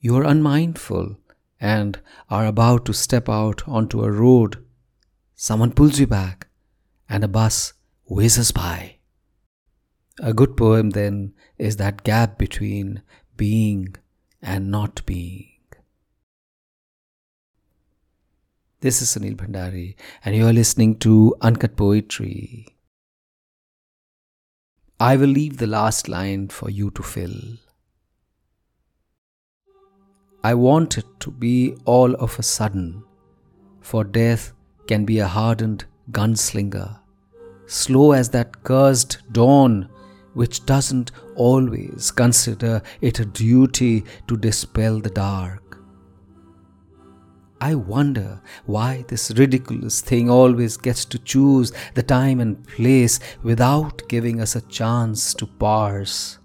you are unmindful and are about to step out onto a road, someone pulls you back and a bus whizzes by. A good poem, then, is that gap between being and not being. This is Sunil Bhandari, and you are listening to Uncut Poetry. I will leave the last line for you to fill. I want it to be all of a sudden, for death can be a hardened gunslinger, slow as that cursed dawn which doesn't always consider it a duty to dispel the dark. I wonder why this ridiculous thing always gets to choose the time and place without giving us a chance to parse.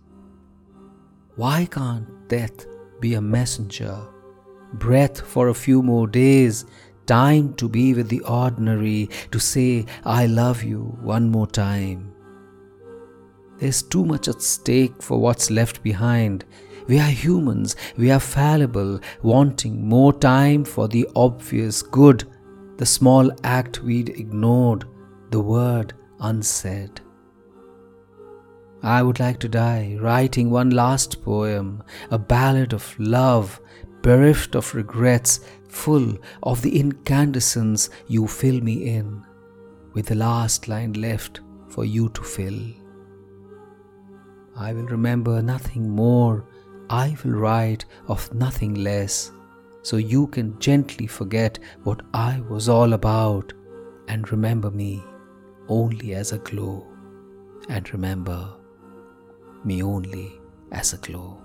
Why can't death be a messenger? Breath for a few more days, time to be with the ordinary, to say, I love you one more time. There's too much at stake for what's left behind, we are humans, we are fallible, wanting more time for the obvious good, the small act we'd ignored, the word unsaid. I would like to die writing one last poem, a ballad of love, bereft of regrets, full of the incandescence you fill me in, with the last line left for you to fill. I will remember nothing more I will write of nothing less, so you can gently forget what I was all about and remember me only as a glow, and remember me only as a glow.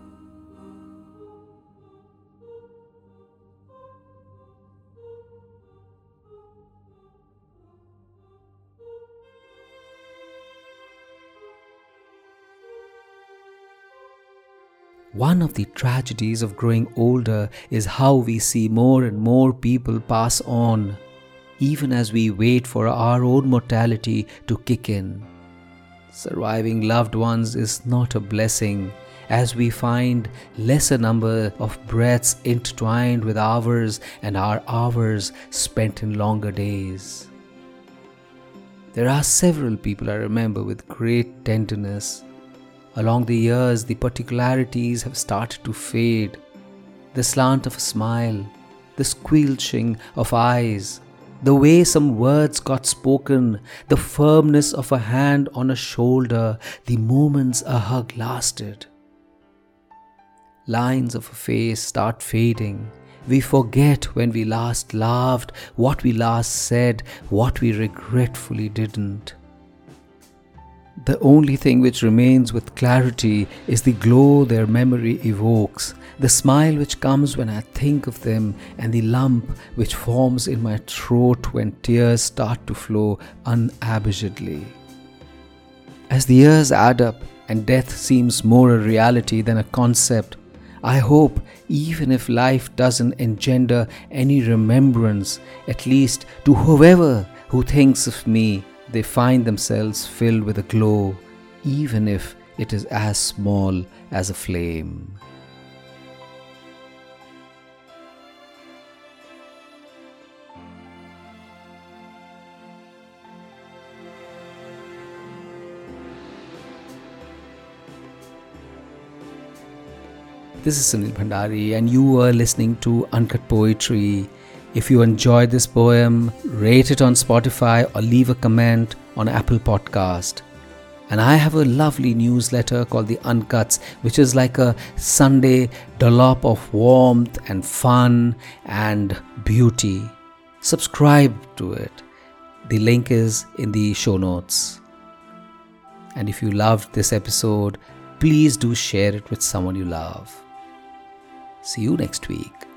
One of the tragedies of growing older is how we see more and more people pass on, even as we wait for our own mortality to kick in. Surviving loved ones is not a blessing, as we find lesser number of breaths intertwined with ours and our hours spent in longer days. There are several people I remember with great tenderness Along the years, the particularities have started to fade. The slant of a smile, the squelching of eyes, the way some words got spoken, the firmness of a hand on a shoulder, the moments a hug lasted. Lines of a face start fading. We forget when we last laughed, what we last said, what we regretfully didn't. The only thing which remains with clarity is the glow their memory evokes, the smile which comes when I think of them, and the lump which forms in my throat when tears start to flow unabashedly. As the years add up and death seems more a reality than a concept, I hope, even if life doesn't engender any remembrance, at least to whoever who thinks of me they find themselves filled with a glow, even if it is as small as a flame. This is Sunil Bhandari, and you are listening to Uncut Poetry if you enjoyed this poem, rate it on Spotify or leave a comment on Apple Podcast. And I have a lovely newsletter called The Uncuts, which is like a Sunday dollop of warmth and fun and beauty. Subscribe to it. The link is in the show notes. And if you loved this episode, please do share it with someone you love. See you next week.